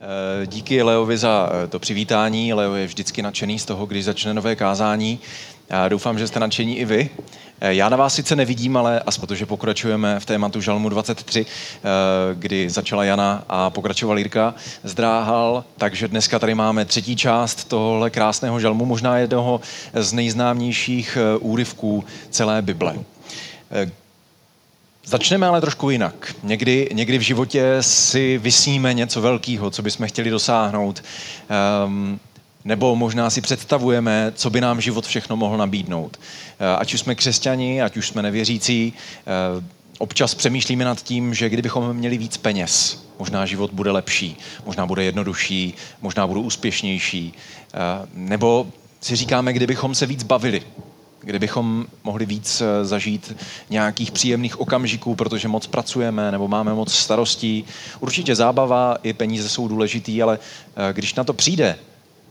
Eh, díky Leovi za eh, to přivítání. Leo je vždycky nadšený z toho, když začne nové kázání. Já doufám, že jste nadšení i vy. Eh, já na vás sice nevidím, ale aspoň protože pokračujeme v tématu Žalmu 23, kdy začala Jana a pokračoval Jirka zdráhal, takže dneska tady máme třetí část tohohle krásného žalmu, možná jednoho z nejznámějších úryvků celé Bible. Začneme ale trošku jinak. Někdy, někdy v životě si vysíme něco velkého, co bychom chtěli dosáhnout. Um, nebo možná si představujeme, co by nám život všechno mohl nabídnout. Eh, ať už jsme křesťani, ať už jsme nevěřící, eh, občas přemýšlíme nad tím, že kdybychom měli víc peněz, možná život bude lepší, možná bude jednodušší, možná budu úspěšnější. Eh, nebo si říkáme, kdybychom se víc bavili, kdybychom mohli víc eh, zažít nějakých příjemných okamžiků, protože moc pracujeme nebo máme moc starostí. Určitě zábava i peníze jsou důležitý, ale eh, když na to přijde,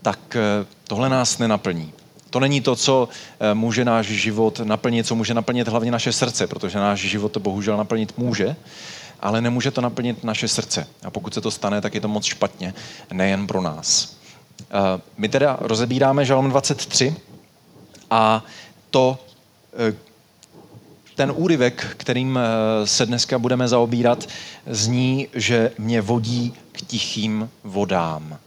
tak eh, tohle nás nenaplní. To není to, co může náš život naplnit, co může naplnit hlavně naše srdce, protože náš život to bohužel naplnit může, ale nemůže to naplnit naše srdce. A pokud se to stane, tak je to moc špatně, nejen pro nás. My teda rozebíráme Žalm 23 a to, eh, ten úryvek, kterým eh, se dneska budeme zaobírat, zní, že mě vodí k tichým vodám.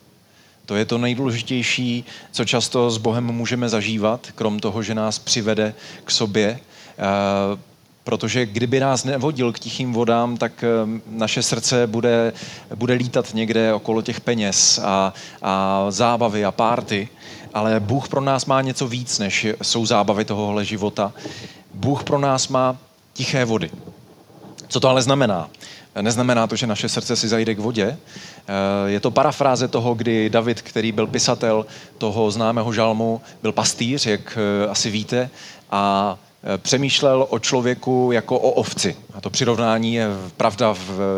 To je to nejdůležitější, co často s Bohem můžeme zažívat, krom toho, že nás přivede k sobě. Eh, protože kdyby nás nevodil k tichým vodám, tak naše srdce bude, bude lítat někde okolo těch peněz a, a zábavy a párty ale Bůh pro nás má něco víc, než jsou zábavy tohohle života. Bůh pro nás má tiché vody. Co to ale znamená? Neznamená to, že naše srdce si zajde k vodě. Je to parafráze toho, kdy David, který byl pisatel toho známého žalmu, byl pastýř, jak asi víte, a přemýšlel o člověku jako o ovci. A to přirovnání je pravda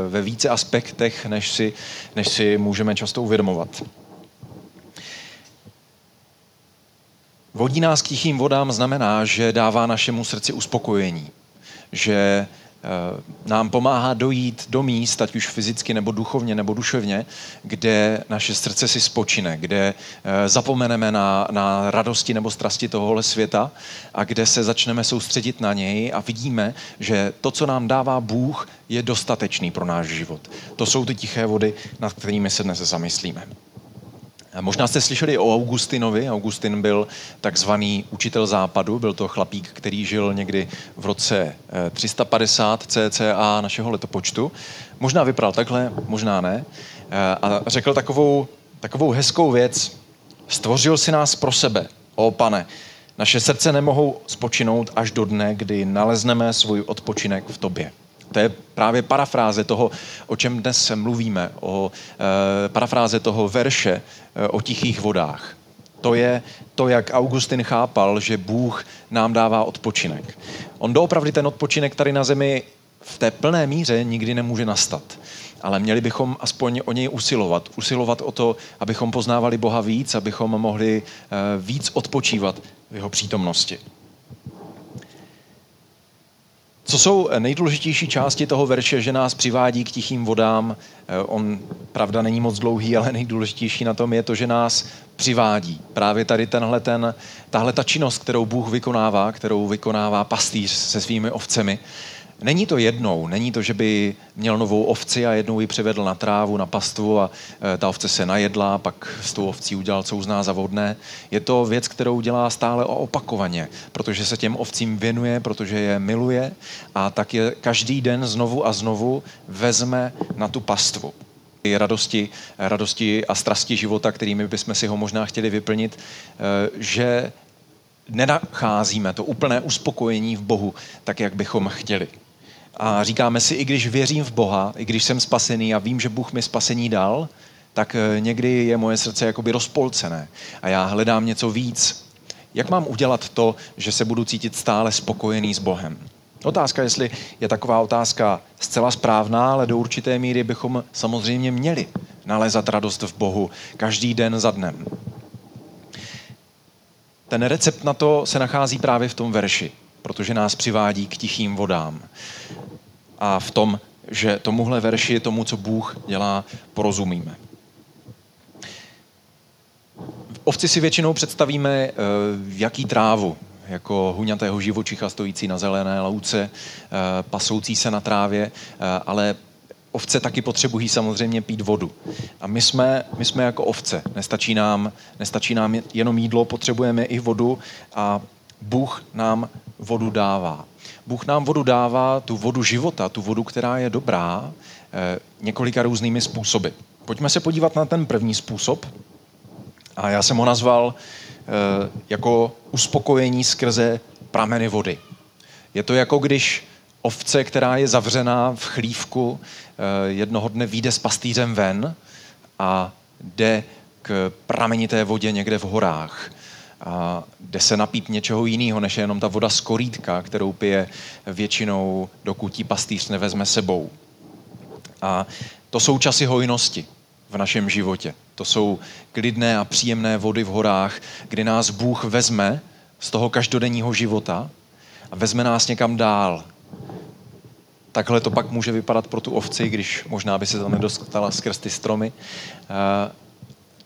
ve více aspektech, než si, než si můžeme často uvědomovat. Vodí nás k tichým vodám znamená, že dává našemu srdci uspokojení, že eh, nám pomáhá dojít do míst, ať už fyzicky nebo duchovně nebo duševně, kde naše srdce si spočine, kde eh, zapomeneme na, na radosti nebo strasti tohohle světa a kde se začneme soustředit na něj a vidíme, že to, co nám dává Bůh, je dostatečný pro náš život. To jsou ty tiché vody, nad kterými se dnes zamyslíme. Možná jste slyšeli o Augustinovi. Augustin byl takzvaný učitel západu, byl to chlapík, který žil někdy v roce 350 eh, cca našeho letopočtu. Možná vypadal takhle, možná ne. Eh, a řekl takovou, takovou hezkou věc. Stvořil si nás pro sebe, o pane. Naše srdce nemohou spočinout až do dne, kdy nalezneme svůj odpočinek v tobě. To je právě parafráze toho, o čem dnes mluvíme, o e, parafráze toho verše e, o tichých vodách. To je to, jak Augustin chápal, že Bůh nám dává odpočinek. On doopravdy ten odpočinek tady na zemi v té plné míře nikdy nemůže nastat. Ale měli bychom aspoň o něj usilovat. Usilovat o to, abychom poznávali Boha víc, abychom mohli e, víc odpočívat v jeho přítomnosti. Co jsou nejdůležitější části toho verše, že nás přivádí k tichým vodám? Eh, on, pravda, není moc dlouhý, ale nejdůležitější na tom je to, že nás přivádí. Právě tady tenhle ten, tahle ta činnost, kterou Bůh vykonává, kterou vykonává pastýř se svými ovcemi, Není to jednou, není to, že by měl novou ovci a jednou ji přivedl na trávu, na pastvu a e, ta ovce se najedla, pak s tou ovcí udělal, co uzná za vodné. Je to věc, kterou dělá stále opakovaně, protože se těm ovcím věnuje, protože je miluje a tak je každý den znovu a znovu vezme na tu pastvu radosti, radosti a strasti života, kterými bychom si ho možná chtěli vyplnit, e, že nenacházíme to úplné uspokojení v Bohu tak, jak bychom chtěli. A říkáme si, i když věřím v Boha, i když jsem spasený a vím, že Bůh mi spasení dal, tak eh, někdy je moje srdce jakoby rozpolcené a já hledám něco víc. Jak mám udělat to, že se budu cítit stále spokojený s Bohem? Otázka, jestli je taková otázka zcela správná, ale do určité míry bychom samozřejmě měli nalézat radost v Bohu každý den za dnem. Ten recept na to se nachází právě v tom verši, protože nás přivádí k tichým vodám a v tom, že tomuhle verši, tomu, co Bůh dělá, porozumíme. ovci si většinou představíme uh, jaký trávu, jako huňatého živočicha stojící na zelené louce, uh, pasoucí se na trávě, uh, ale ovce taky potřebují samozřejmě pít vodu. A my jsme, my jsme jako ovce. Nestačí nám, nestačí nám jenom jídlo, potřebujeme i vodu a Bůh nám vodu dává. Bůh nám vodu dává, tu vodu života, tu vodu, která je dobrá, eh, několika různými způsoby. Pojďme se podívat na ten první způsob. A já jsem ho nazval eh, jako uspokojení skrze prameny vody. Je to jako když ovce, která je zavřená v chlívku, eh, jednoho dne vyjde s pastýřem ven a jde k pramenité vodě někde v horách. A jde se napít něčeho jiného, než je jenom ta voda z korítka, kterou pije většinou, dokud ji pastýř nevezme sebou. A to jsou časy hojnosti v našem životě. To jsou klidné a příjemné vody v horách, kdy nás Bůh vezme z toho každodenního života a vezme nás někam dál, Takhle to pak může vypadat pro tu ovci, když možná by se tam nedostala skrz ty stromy.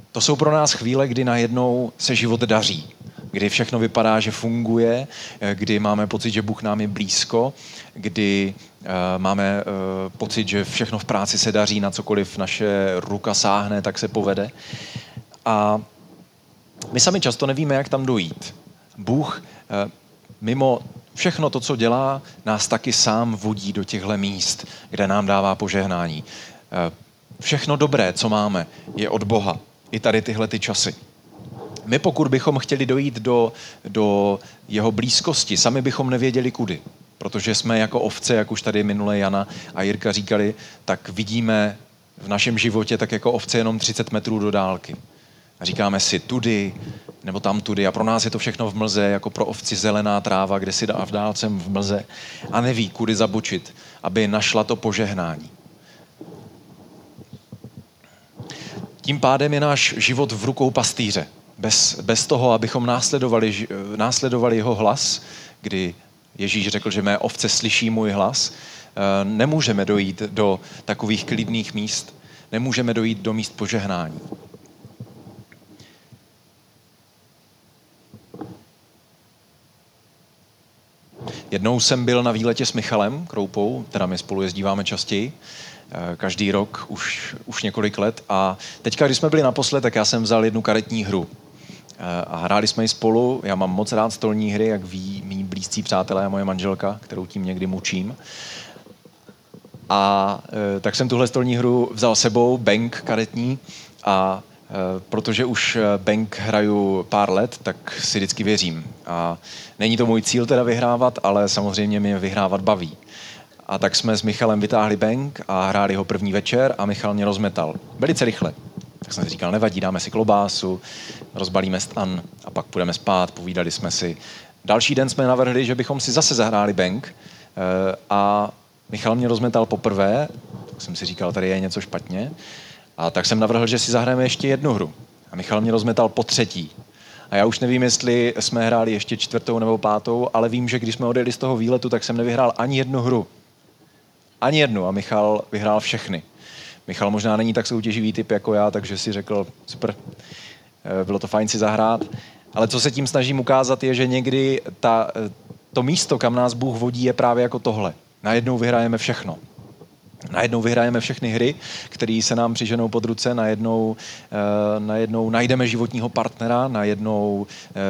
Eh, to jsou pro nás chvíle, kdy najednou se život daří, kdy všechno vypadá, že funguje, eh, kdy máme pocit, že Bůh nám je blízko, kdy eh, máme pocit, že všechno v práci se daří, na cokoliv naše ruka sáhne, tak se povede. A my sami často nevíme, jak tam dojít. Bůh mimo všechno to, co dělá, nás taky sám vodí do těchto míst, kde nám dává požehnání. Eh, všechno dobré, co máme, je od Boha. I tady tyhle ty časy. My pokud bychom chtěli dojít do, do jeho blízkosti, sami bychom nevěděli kudy. Protože jsme jako ovce, jak už tady minule Jana a Jirka říkali, tak vidíme v našem životě tak jako ovce jenom 30 metrů do dálky. A říkáme si tudy, nebo tam tudy. A pro nás je to všechno v mlze, jako pro ovci zelená tráva, kde si dá v dálcem v mlze a neví, kudy zabočit, aby našla to požehnání. Tím pádem je náš život v rukou pastýře. Bez, bez toho, abychom následovali, následovali jeho hlas, kdy Ježíš řekl, že mé ovce slyší můj hlas, eh, nemůžeme dojít do takových klidných míst, nemůžeme dojít do míst požehnání. Jednou jsem byl na výletě s Michalem Kroupou, teda my spolu jezdíváme častěji, každý rok, už, už několik let. A teďka, když jsme byli naposled, tak já jsem vzal jednu karetní hru. Eh, a hráli jsme ji spolu. Já mám moc rád stolní hry, jak ví mý blízcí přátelé a moje manželka, kterou tím někdy mučím. A e, tak jsem tuhle stolní hru vzal sebou, bank karetní, a Eh, protože už eh, bank hraju pár let, tak si vždycky věřím. A není to můj cíl teda vyhrávat, ale samozřejmě mě vyhrávat baví. A tak jsme s Michalem vytáhli bank a hráli ho první večer a Michal mě rozmetal. Velice rychle. Tak jsem si říkal, nevadí, dáme si klobásu, rozbalíme stan a pak půjdeme spát, povídali jsme si. Další den jsme navrhli, že bychom si zase zahráli bank eh, a Michal mě rozmetal poprvé, tak jsem si říkal, tady je něco špatně. A tak jsem navrhl, že si zahrajeme ještě jednu hru. A Michal mě rozmetal po třetí. A já už nevím, jestli jsme hráli ještě čtvrtou nebo pátou, ale vím, že když jsme odjeli z toho výletu, tak jsem nevyhrál ani jednu hru. Ani jednu. A Michal vyhrál všechny. Michal možná není tak soutěživý typ jako já, takže si řekl, super, eh, bylo to fajn si zahrát. Ale co se tím snažím ukázat, je, že někdy ta, eh, to místo, kam nás Bůh vodí, je právě jako tohle. Najednou vyhrajeme všechno. Najednou vyhrajeme všechny hry, které se nám přiženou pod ruce, najednou, uh, najednou najdeme životního partnera, najednou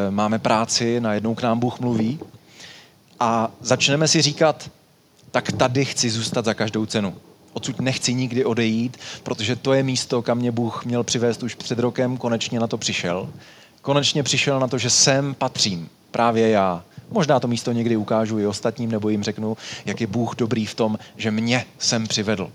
máme práci, najednou k nám Bůh mluví a začneme si říkat, tak tady chci zůstat za každou cenu. Odsud nechci nikdy odejít, protože to je místo, kam mě Bůh měl přivést už před rokem, konečně na to přišel. Konečně přišel na to, že sem patřím, právě já. Možná to místo někdy ukážu i ostatním, nebo jim řeknu, jak je Bůh dobrý v tom, že mě sem přivedl.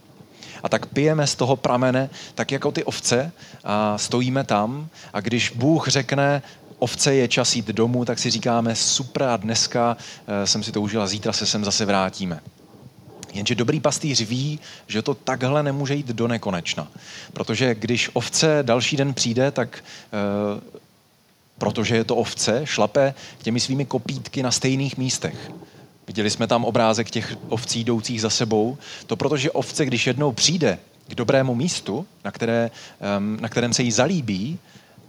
A tak pijeme z toho pramene, tak jako ty ovce, a stojíme tam a když Bůh řekne, ovce je čas jít domů, tak si říkáme, super a dneska e, jsem si to užila, zítra se sem zase vrátíme. Jenže dobrý pastýř ví, že to takhle nemůže jít do nekonečna. Protože když ovce další den přijde, tak e, protože je to ovce, šlape těmi svými kopítky na stejných místech. Viděli jsme tam obrázek těch ovcí jdoucích za sebou. To protože ovce, když jednou přijde k dobrému místu, na, které, na kterém se jí zalíbí,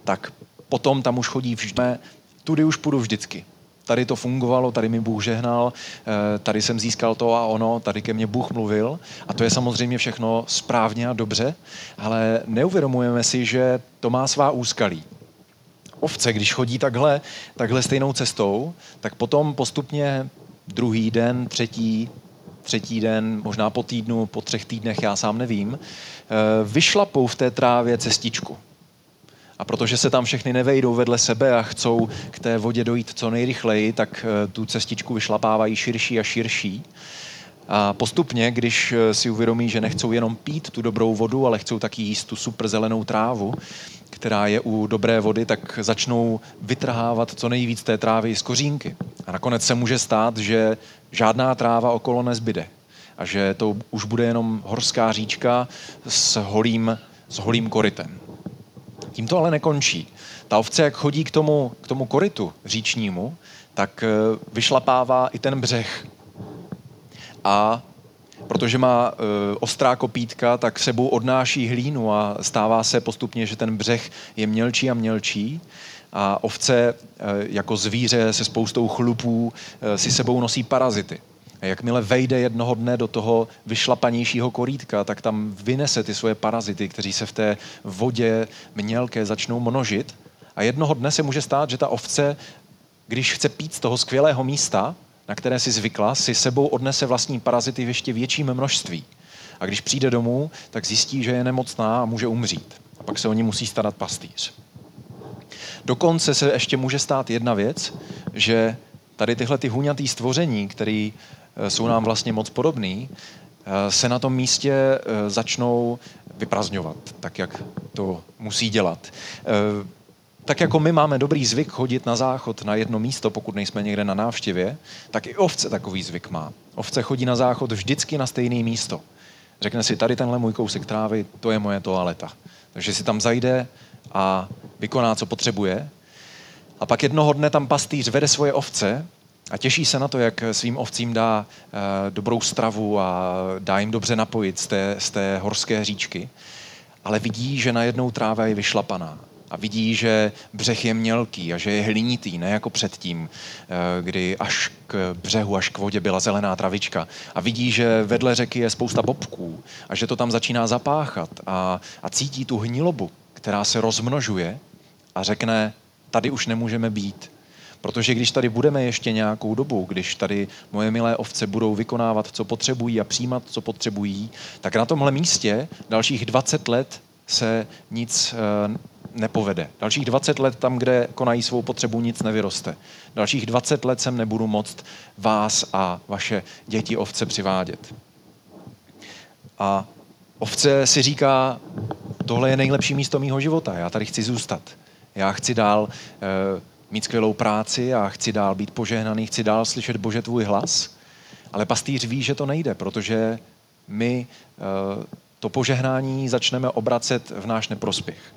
tak potom tam už chodí vždy, tudy už půjdu vždycky. Tady to fungovalo, tady mi Bůh žehnal, eh, tady jsem získal to a ono, tady ke mně Bůh mluvil. A to je samozřejmě všechno správně a dobře, ale neuvědomujeme si, že to má svá úskalí. Ovce, když chodí takhle, takhle stejnou cestou, tak potom postupně druhý den, třetí, třetí den, možná po týdnu, po třech týdnech, já sám nevím, eh, vyšlapou v té trávě cestičku. A protože se tam všechny nevejdou vedle sebe a chcou k té vodě dojít co nejrychleji, tak eh, tu cestičku vyšlapávají širší a širší. A postupně, když eh, si uvědomí, že nechcou jenom pít tu dobrou vodu, ale chcou taky jíst tu super zelenou trávu, která je u dobré vody, tak začnou vytrhávat co nejvíc té trávy z kořínky. A nakonec se může stát, že žádná tráva okolo nezbyde. A že to už bude jenom horská říčka s holým, s holým korytem. Tím to ale nekončí. Ta ovce, jak chodí k tomu, k tomu korytu říčnímu, tak eh, vyšlapává i ten břeh. A protože má e, ostrá kopítka, tak sebou odnáší hlínu a stává se postupně, že ten břeh je mělčí a mělčí. A ovce e, jako zvíře se spoustou chlupů e, si sebou nosí parazity. Jakmile vejde jednoho dne do toho vyšlapanějšího korítka, tak tam vynese ty svoje parazity, kteří se v té vodě mělké začnou množit. A jednoho dne se může stát, že ta ovce, když chce pít z toho skvělého místa, na které si zvykla, si sebou odnese vlastní parazity v ještě větším množství. A když přijde domů, tak zjistí, že je nemocná a může umřít. A pak se o ní musí starat pastýř. Dokonce se ještě může stát jedna věc, že tady tyhle ty huňatý stvoření, které eh, jsou nám vlastně moc podobný, eh, se na tom místě eh, začnou vyprazňovat, tak jak to musí dělat tak jako my máme dobrý zvyk chodit na záchod na jedno místo, pokud nejsme někde na návštěvě, tak i ovce takový zvyk má. Ovce chodí na záchod vždycky na stejné místo. Řekne si, tady tenhle můj kousek trávy, to je moje toaleta. Takže si tam zajde a vykoná, co potřebuje. A pak jednoho dne tam pastýř vede svoje ovce a těší se na to, jak svým ovcím dá e, dobrou stravu a dá jim dobře napojit z té, z té horské říčky. Ale vidí, že najednou tráva je vyšlapaná a vidí, že břeh je mělký a že je hlinitý, ne jako předtím, eh, kdy až k břehu, až k vodě byla zelená travička. A vidí, že vedle řeky je spousta bobků a že to tam začíná zapáchat a, a cítí tu hnilobu, která se rozmnožuje a řekne, tady už nemůžeme být. Protože když tady budeme ještě nějakou dobu, když tady moje milé ovce budou vykonávat, co potřebují a přijímat, co potřebují, tak na tomhle místě dalších 20 let se nic eh, nepovede. Dalších 20 let tam, kde konají svou potřebu, nic nevyroste. Dalších 20 let sem nebudu moct vás a vaše děti ovce přivádět. A ovce si říká, tohle je nejlepší místo mýho života, já tady chci zůstat. Já chci dál e, mít skvělou práci a chci dál být požehnaný, chci dál slyšet Bože tvůj hlas. Ale pastýř ví, že to nejde, protože my e, to požehnání začneme obracet v náš neprospěch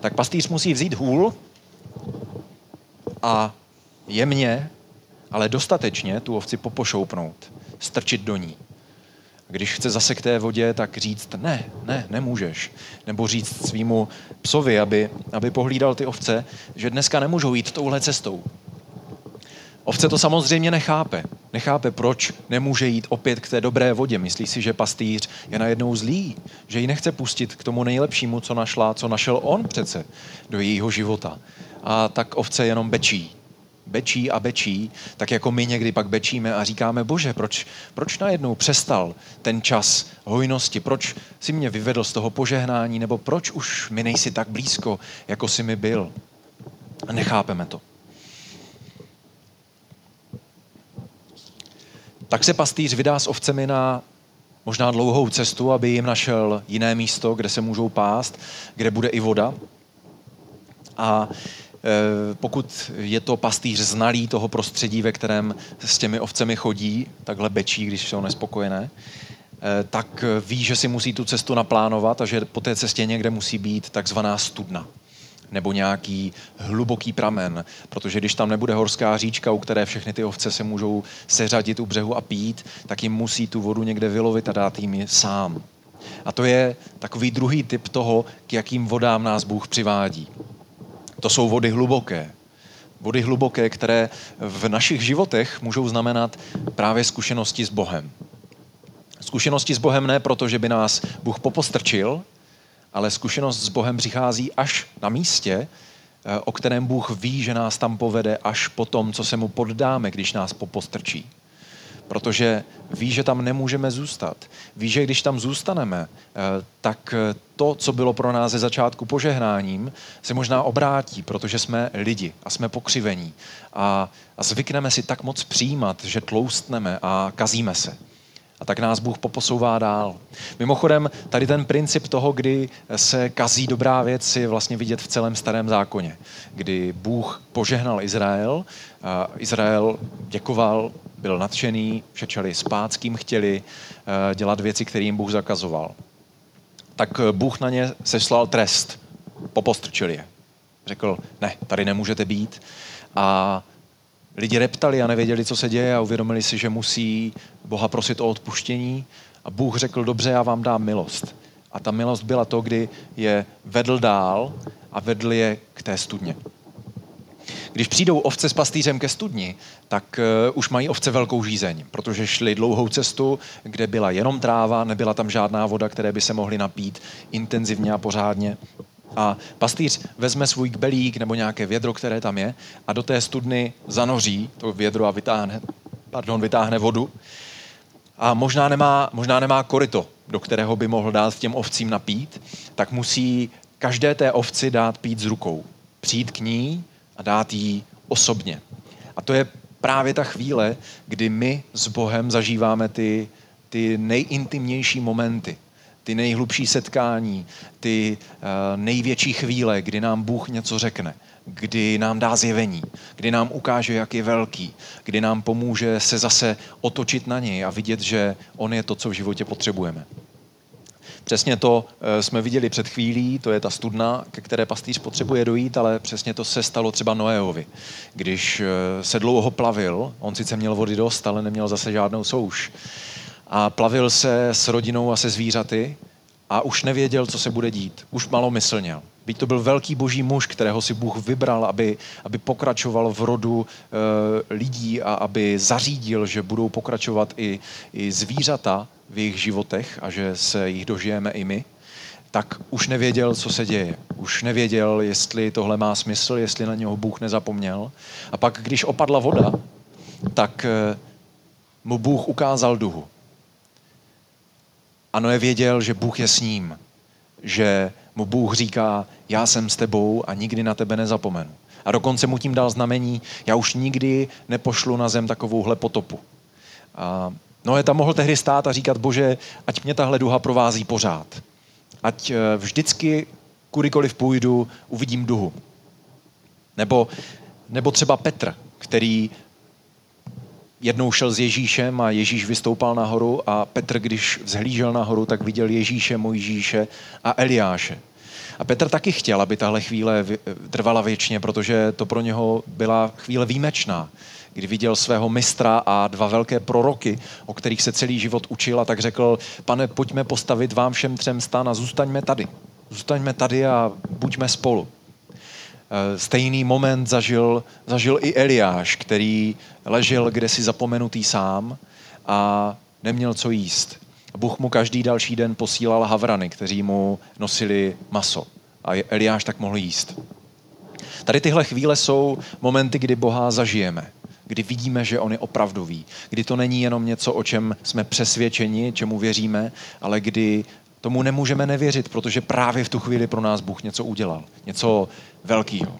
tak pastýř musí vzít hůl a jemně, ale dostatečně tu ovci popošoupnout, strčit do ní. Když chce zase k té vodě, tak říct, ne, ne, nemůžeš. Nebo říct svýmu psovi, aby, aby pohlídal ty ovce, že dneska nemůžou jít touhle cestou. Ovce to samozřejmě nechápe. Nechápe, proč nemůže jít opět k té dobré vodě. Myslí si, že pastýř je najednou zlý, že ji nechce pustit k tomu nejlepšímu, co našla, co našel on přece do jejího života. A tak ovce jenom bečí. Bečí a bečí, tak jako my někdy pak bečíme a říkáme, bože, proč, proč najednou přestal ten čas hojnosti, proč si mě vyvedl z toho požehnání, nebo proč už mi nejsi tak blízko, jako si mi byl. A nechápeme to. Tak se pastýř vydá s ovcemi na možná dlouhou cestu, aby jim našel jiné místo, kde se můžou pást, kde bude i voda. A pokud je to pastýř znalý toho prostředí, ve kterém s těmi ovcemi chodí, takhle bečí, když jsou nespokojené, e, tak ví, že si musí tu cestu naplánovat a že po té cestě někde musí být takzvaná studna nebo nějaký hluboký pramen, protože když tam nebude horská říčka, u které všechny ty ovce se můžou seřadit u břehu a pít, tak jim musí tu vodu někde vylovit a dát jim sám. A to je takový druhý typ toho, k jakým vodám nás Bůh přivádí. To jsou vody hluboké. Vody hluboké, které v našich životech můžou znamenat právě zkušenosti s Bohem. Zkušenosti s Bohem ne proto, že by nás Bůh popostrčil, ale zkušenost s Bohem přichází až na místě, eh, o kterém Bůh ví, že nás tam povede až po tom, co se mu poddáme, když nás popostrčí protože ví, že tam nemůžeme zůstat. Ví, že když tam zůstaneme, eh, tak eh, to, co bylo pro nás ze začátku požehnáním, se možná obrátí, protože jsme lidi a jsme pokřivení. A, a zvykneme si tak moc přijímat, že tloustneme a kazíme se. A tak nás Bůh poposouvá dál. Mimochodem, tady ten princip toho, kdy se kazí dobrá věc, je vlastně vidět v celém starém zákoně. Kdy Bůh požehnal Izrael, Izrael děkoval, byl nadšený, všečali spát, s kým chtěli, eh, dělat věci, které jim Bůh zakazoval. Tak eh, Bůh na ně seslal trest. Popostrčil je. Řekl, ne, tady nemůžete být. A lidi reptali a nevěděli, co se děje a uvědomili si, že musí Boha prosit o odpuštění. A Bůh řekl, dobře, já vám dám milost. A ta milost byla to, kdy je vedl dál a vedl je k té studně. Když přijdou ovce s pastýřem ke studni, tak uh, už mají ovce velkou žízeň, protože šli dlouhou cestu, kde byla jenom tráva, nebyla tam žádná voda, které by se mohli napít intenzivně a pořádně. A pastýř vezme svůj kbelík nebo nějaké vědro, které tam je, a do té studny zanoří to vědro a vytáhne, pardon, vytáhne vodu. A možná nemá, možná nemá koryto, do kterého by mohl dát těm ovcím napít, tak musí každé té ovci dát pít z rukou. Přijít k ní a dát jí osobně. A to je právě ta chvíle, kdy my s Bohem zažíváme ty, ty nejintimnější momenty, ty nejhlubší setkání, ty uh, největší chvíle, kdy nám Bůh něco řekne, kdy nám dá zjevení, kdy nám ukáže, jak je velký, kdy nám pomůže se zase otočit na něj a vidět, že On je to, co v životě potřebujeme. Přesně to eh, jsme viděli před chvílí, to je ta studna, ke které pastýř potřebuje dojít, ale přesně to se stalo třeba Noéovi. Když eh, se dlouho plavil, on sice měl vody dost, ale neměl zase žádnou souš. A plavil se s rodinou a se zvířaty a už nevěděl, co se bude dít. Už malomyslněl. Byť to byl velký boží muž, kterého si Bůh vybral, aby, aby pokračoval v rodu e, lidí a aby zařídil, že budou pokračovat i, i zvířata, v jejich životech a že se jich dožijeme i my, tak už nevěděl, co se děje. Už nevěděl, jestli tohle má smysl, jestli na něho Bůh nezapomněl. A pak, když opadla voda, tak eh, mu Bůh ukázal duhu. Ano, je věděl, že Bůh je s ním. Že mu Bůh říká, já jsem s tebou a nikdy na tebe nezapomenu. A dokonce mu tím dal znamení, já už nikdy nepošlu na zem takovouhle potopu. A Noé tam mohl tehdy stát a říkat, bože, ať mě tahle duha provází pořád. Ať eh, vždycky, kudykoliv půjdu, uvidím duhu. Nebo, nebo třeba Petr, který jednou šel s Ježíšem a Ježíš vystoupal nahoru a Petr, když vzhlížel nahoru, tak viděl Ježíše, Mojžíše a Eliáše. A Petr taky chtěl, aby tahle chvíle trvala věčně, protože to pro něho byla chvíle výjimečná kdy viděl svého mistra a dva velké proroky, o kterých se celý život učil a tak řekl, pane, pojďme postavit vám všem třem stan a zůstaňme tady. Zůstaňme tady a buďme spolu. Eh, stejný moment zažil, zažil i Eliáš, který ležel kde si zapomenutý sám a neměl co jíst. Bůh mu každý další den posílal havrany, kteří mu nosili maso. A Eliáš tak mohl jíst. Tady tyhle chvíle jsou momenty, kdy Boha zažijeme kdy vidíme, že on je opravdový, kdy to není jenom něco, o čem jsme přesvědčeni, čemu věříme, ale kdy tomu nemůžeme nevěřit, protože právě v tu chvíli pro nás Bůh něco udělal, něco velkého.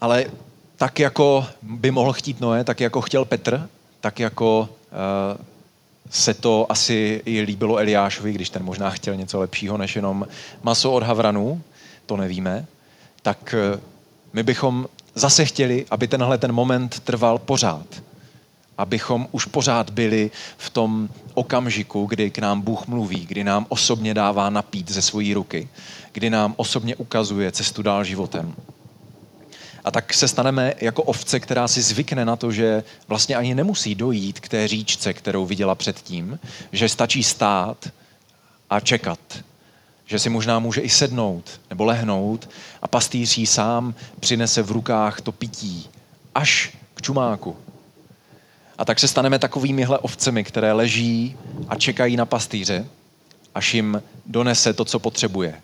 Ale tak jako by mohl chtít Noé, tak jako chtěl Petr, tak jako uh, se to asi i líbilo Eliášovi, když ten možná chtěl něco lepšího než jenom maso od havranů, to nevíme, tak uh, my bychom zase chtěli, aby tenhle ten moment trval pořád. Abychom už pořád byli v tom okamžiku, kdy k nám Bůh mluví, kdy nám osobně dává napít ze svojí ruky, kdy nám osobně ukazuje cestu dál životem. A tak se staneme jako ovce, která si zvykne na to, že vlastně ani nemusí dojít k té říčce, kterou viděla předtím, že stačí stát a čekat. že si možná může i sednout nebo lehnout a pastýř jí sám přinese v rukách to pití až k čumáku. A tak se staneme takovýmihle ovcemi, které leží a čekají na pastýře, až jim donese to, co potřebuje.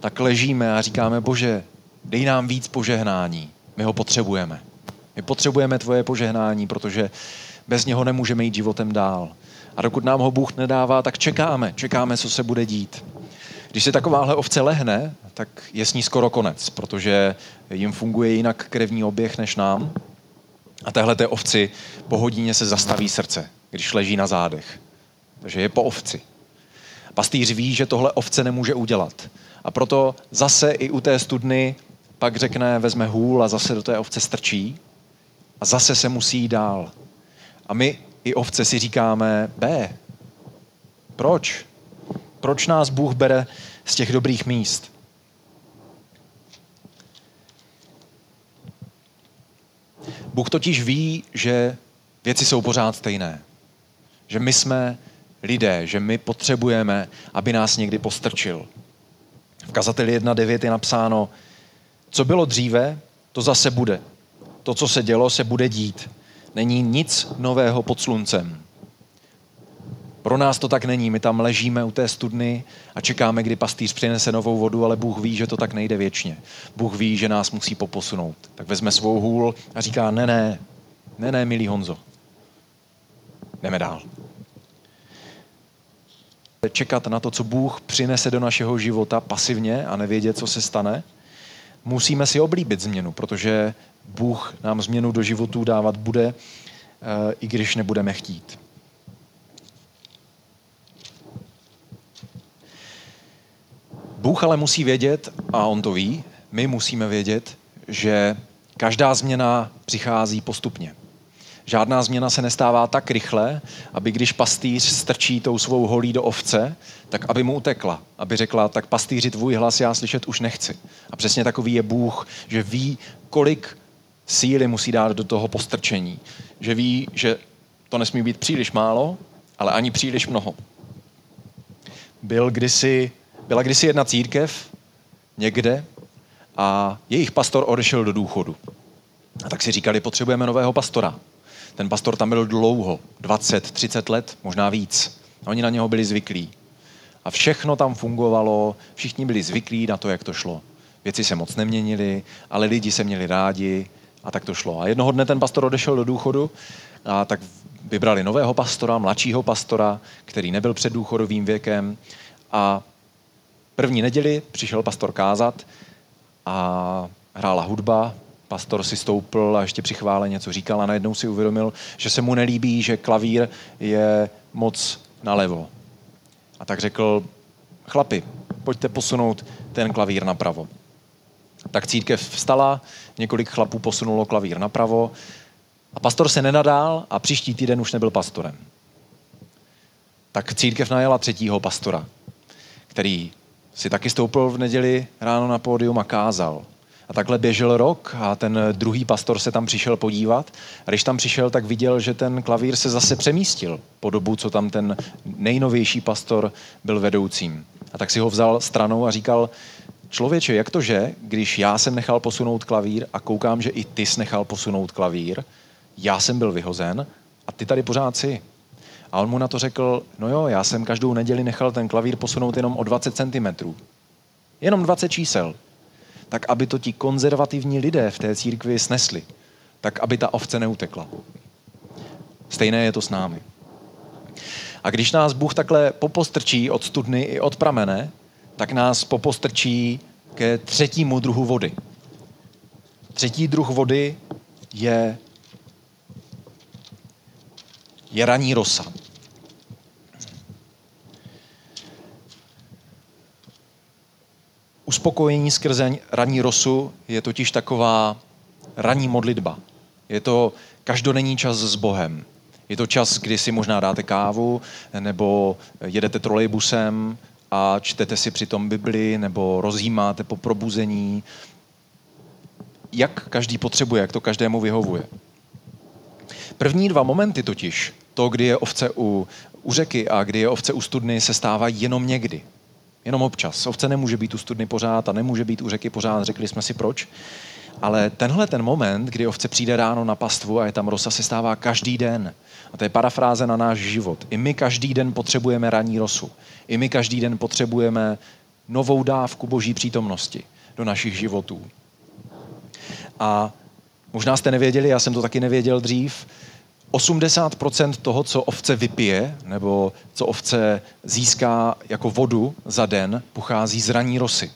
Tak ležíme a říkáme, bože, dej nám víc požehnání, my ho potřebujeme. My potřebujeme tvoje požehnání, protože bez něho nemůžeme jít životem dál. A dokud nám ho Bůh nedává, tak čekáme, čekáme, co se bude dít. Když si takováhle ovce lehne, tak je s ní skoro konec, protože jim funguje jinak krevní oběh než nám. A téhle té ovci po hodině se zastaví srdce, když leží na zádech. Takže je po ovci. Pastýř ví, že tohle ovce nemůže udělat. A proto zase i u té studny pak řekne, vezme hůl a zase do té ovce strčí a zase se musí jít dál. A my i ovce si říkáme, B, proč? Proč nás Bůh bere z těch dobrých míst? Bůh totiž ví, že věci jsou pořád stejné. Že my jsme lidé, že my potřebujeme, aby nás někdy postrčil. V kazateli 1.9 je napsáno, co bylo dříve, to zase bude. To, co se dělo, se bude dít. Není nic nového pod sluncem. Pro nás to tak není. My tam ležíme u té studny a čekáme, kdy pastýř přinese novou vodu, ale Bůh ví, že to tak nejde věčně. Bůh ví, že nás musí poposunout. Tak vezme svou hůl a říká, ne, ne, ne, ne, milý Honzo. Jdeme dál. Čekat na to, co Bůh přinese do našeho života pasivně a nevědět, co se stane, musíme si oblíbit změnu, protože Bůh nám změnu do životů dávat bude, eh, i když nebudeme chtít. Bůh ale musí vědět, a on to ví, my musíme vědět, že každá změna přichází postupně. Žádná změna se nestává tak rychle, aby když pastýř strčí tou svou holí do ovce, tak aby mu utekla. Aby řekla, tak pastýři tvůj hlas já slyšet už nechci. A přesně takový je Bůh, že ví, kolik síly musí dát do toho postrčení. Že ví, že to nesmí být příliš málo, ale ani příliš mnoho. Byl kdysi byla kdysi jedna církev někde a jejich pastor odešel do důchodu. A tak si říkali, potřebujeme nového pastora. Ten pastor tam byl dlouho, 20, 30 let, možná víc. A oni na něho byli zvyklí. A všechno tam fungovalo, všichni byli zvyklí na to, jak to šlo. Věci se moc neměnily, ale lidi se měli rádi a tak to šlo. A jednoho dne ten pastor odešel do důchodu a tak vybrali nového pastora, mladšího pastora, který nebyl před důchodovým věkem a První neděli přišel pastor kázat a hrála hudba, pastor si stoupl a ještě při chvále něco říkal a najednou si uvědomil, že se mu nelíbí, že klavír je moc nalevo. A tak řekl, chlapi, pojďte posunout ten klavír napravo. Tak církev vstala, několik chlapů posunulo klavír napravo a pastor se nenadál a příští týden už nebyl pastorem. Tak církev najela třetího pastora, který si taky stoupil v neděli ráno na pódium a kázal. A takhle běžel rok a ten druhý pastor se tam přišel podívat. A když tam přišel, tak viděl, že ten klavír se zase přemístil po dobu, co tam ten nejnovější pastor byl vedoucím. A tak si ho vzal stranou a říkal, člověče, jak to, že, když já jsem nechal posunout klavír a koukám, že i ty jsi nechal posunout klavír, já jsem byl vyhozen a ty tady pořád jsi. A on mu na to řekl, no jo, já jsem každou neděli nechal ten klavír posunout jenom o 20 cm. Jenom 20 čísel. Tak aby to ti konzervativní lidé v té církvi snesli. Tak aby ta ovce neutekla. Stejné je to s námi. A když nás Bůh takhle popostrčí od studny i od pramene, tak nás popostrčí ke třetímu druhu vody. Třetí druh vody je, je raní rosa. Uspokojení skrze ranní rosu je totiž taková ranní modlitba. Je to každodenní čas s Bohem. Je to čas, kdy si možná dáte kávu, nebo jedete trolejbusem a čtete si přitom Bibli, nebo rozjímáte po probuzení. Jak každý potřebuje, jak to každému vyhovuje. První dva momenty totiž, to, kdy je ovce u, u řeky a kdy je ovce u studny, se stávají jenom někdy. Jenom občas. Ovce nemůže být u studny pořád a nemůže být u řeky pořád, řekli jsme si proč. Ale tenhle ten moment, kdy ovce přijde ráno na pastvu a je tam rosa, se stává každý den. A to je parafráze na náš život. I my každý den potřebujeme ranní rosu. I my každý den potřebujeme novou dávku boží přítomnosti do našich životů. A možná jste nevěděli, já jsem to taky nevěděl dřív, 80% toho, co ovce vypije, nebo co ovce získá jako vodu za den, pochází z raní rosy.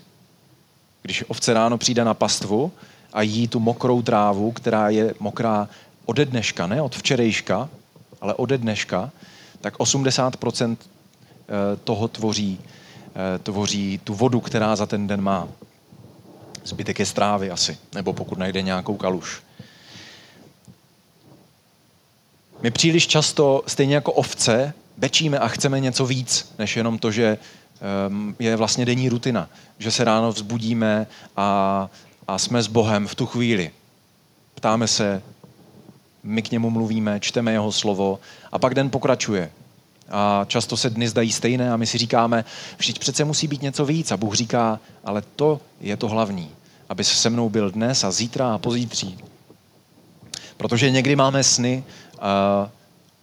Když ovce ráno přijde na pastvu a jí tu mokrou trávu, která je mokrá ode dneška, ne od včerejška, ale ode dneška, tak 80% eh, toho tvoří, eh, tvoří tu vodu, která za ten den má. Zbytek je strávy asi, nebo pokud najde nějakou kaluž. My příliš často, stejně jako ovce, bečíme a chceme něco víc, než jenom to, že ehm, je vlastně denní rutina. Že se ráno vzbudíme a, a jsme s Bohem v tu chvíli. Ptáme se, my k němu mluvíme, čteme jeho slovo a pak den pokračuje. A často se dny zdají stejné a my si říkáme, vždyť přece musí být něco víc. A Bůh říká, ale to je to hlavní, aby se se mnou byl dnes a zítra a pozítří. Protože někdy máme sny a,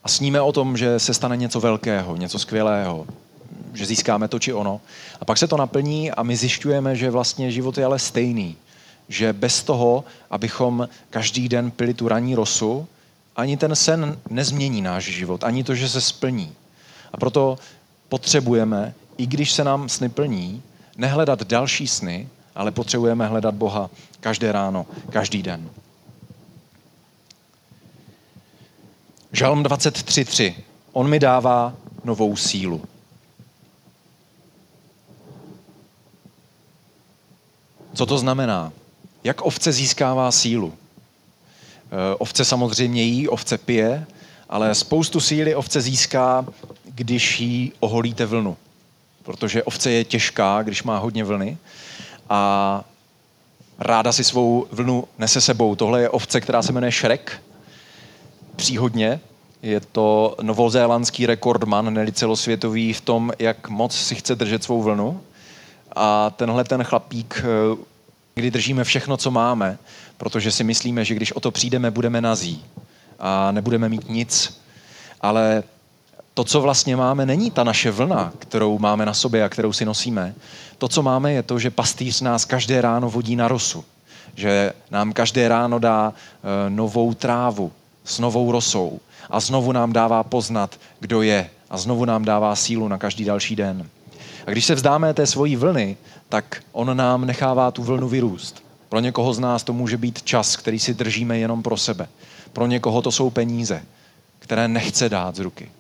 a sníme o tom, že se stane něco velkého, něco skvělého, že získáme to či ono. A pak se to naplní a my zjišťujeme, že vlastně život je ale stejný. Že bez toho, abychom každý den pili tu ranní rosu, ani ten sen nezmění náš život, ani to, že se splní. A proto potřebujeme, i když se nám sny plní, nehledat další sny, ale potřebujeme hledat Boha každé ráno, každý den. Žalm 23.3. On mi dává novou sílu. Co to znamená? Jak ovce získává sílu? Eh, ovce samozřejmě jí, ovce pije, ale spoustu síly ovce získá, když jí oholíte vlnu. Protože ovce je těžká, když má hodně vlny a ráda si svou vlnu nese sebou. Tohle je ovce, která se jmenuje Shrek příhodně. Je to novozélandský rekordman, neli celosvětový v tom, jak moc si chce držet svou vlnu. A tenhle ten chlapík, eh, kdy držíme všechno, co máme, protože si myslíme, že když o to přijdeme, budeme nazí a nebudeme mít nic. Ale to, co vlastně máme, není ta naše vlna, kterou máme na sobě a kterou si nosíme. To, co máme, je to, že pastýř nás každé ráno vodí na rosu. Že nám každé ráno dá e, novou trávu, s novou rosou a znovu nám dává poznat, kdo je a znovu nám dává sílu na každý další den. A když se vzdáme té svojí vlny, tak on nám nechává tu vlnu vyrůst. Pro někoho z nás to může být čas, který si držíme jenom pro sebe. Pro někoho to jsou peníze, které nechce dát z ruky.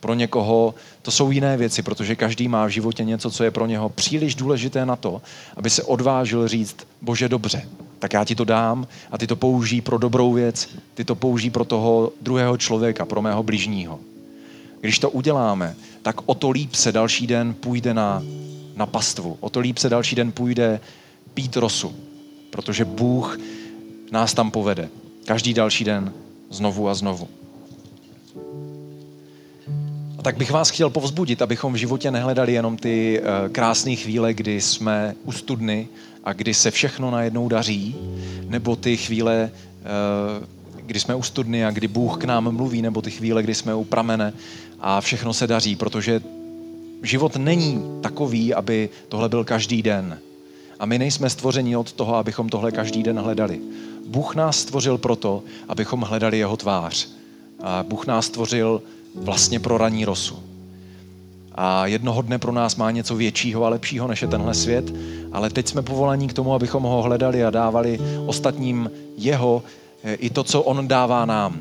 Pro někoho to jsou jiné věci, protože každý má v životě něco, co je pro něho příliš důležité na to, aby se odvážil říct, bože dobře, tak já ti to dám a ty to použij pro dobrou věc, ty to použij pro toho druhého člověka, pro mého bližního. Když to uděláme, tak o to líp se další den půjde na, na pastvu, o to líp se další den půjde pít rosu, protože Bůh nás tam povede. Každý další den znovu a znovu. A tak bych vás chtěl povzbudit, abychom v životě nehledali jenom ty uh, krásné chvíle, kdy jsme u studny a kdy se všechno najednou daří, nebo ty chvíle, uh, kdy jsme u studny a kdy Bůh k nám mluví, nebo ty chvíle, kdy jsme u pramene a všechno se daří, protože život není takový, aby tohle byl každý den. A my nejsme stvořeni od toho, abychom tohle každý den hledali. Bůh nás stvořil proto, abychom hledali jeho tvář. A Bůh nás stvořil vlastně pro raní rosu. A jednoho dne pro nás má něco většího a lepšího, než je tenhle svět, ale teď jsme povolaní k tomu, abychom ho hledali a dávali ostatním jeho eh, i to, co on dává nám.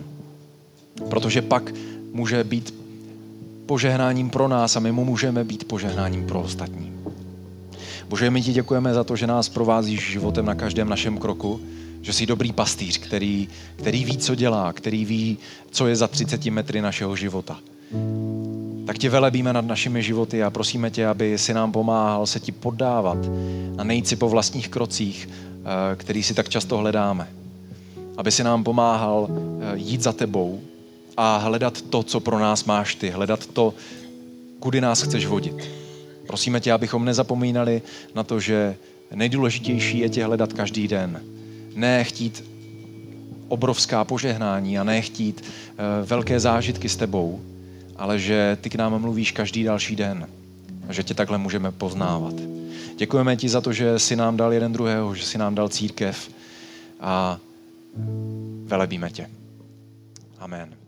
Protože pak může být požehnáním pro nás a my mu můžeme být požehnáním pro ostatní. Bože, my ti děkujeme za to, že nás provázíš životem na každém našem kroku, že jsi dobrý pastýř, který, který ví, co dělá, který ví, co je za 30 metry našeho života. Tak tě velebíme nad našimi životy a prosíme tě, aby si nám pomáhal se ti poddávat a nejít si po vlastních krocích, eh, který si tak často hledáme. Aby si nám pomáhal eh, jít za tebou a hledat to, co pro nás máš ty, hledat to, kudy nás chceš vodit. Prosíme tě, abychom nezapomínali na to, že nejdůležitější je tě hledat každý den. Ne chtít obrovská požehnání a ne chtít uh, velké zážitky s tebou, ale že ty k nám mluvíš každý další den a že tě takhle můžeme poznávat. Děkujeme ti za to, že jsi nám dal jeden druhého, že jsi nám dal církev a velebíme tě. Amen.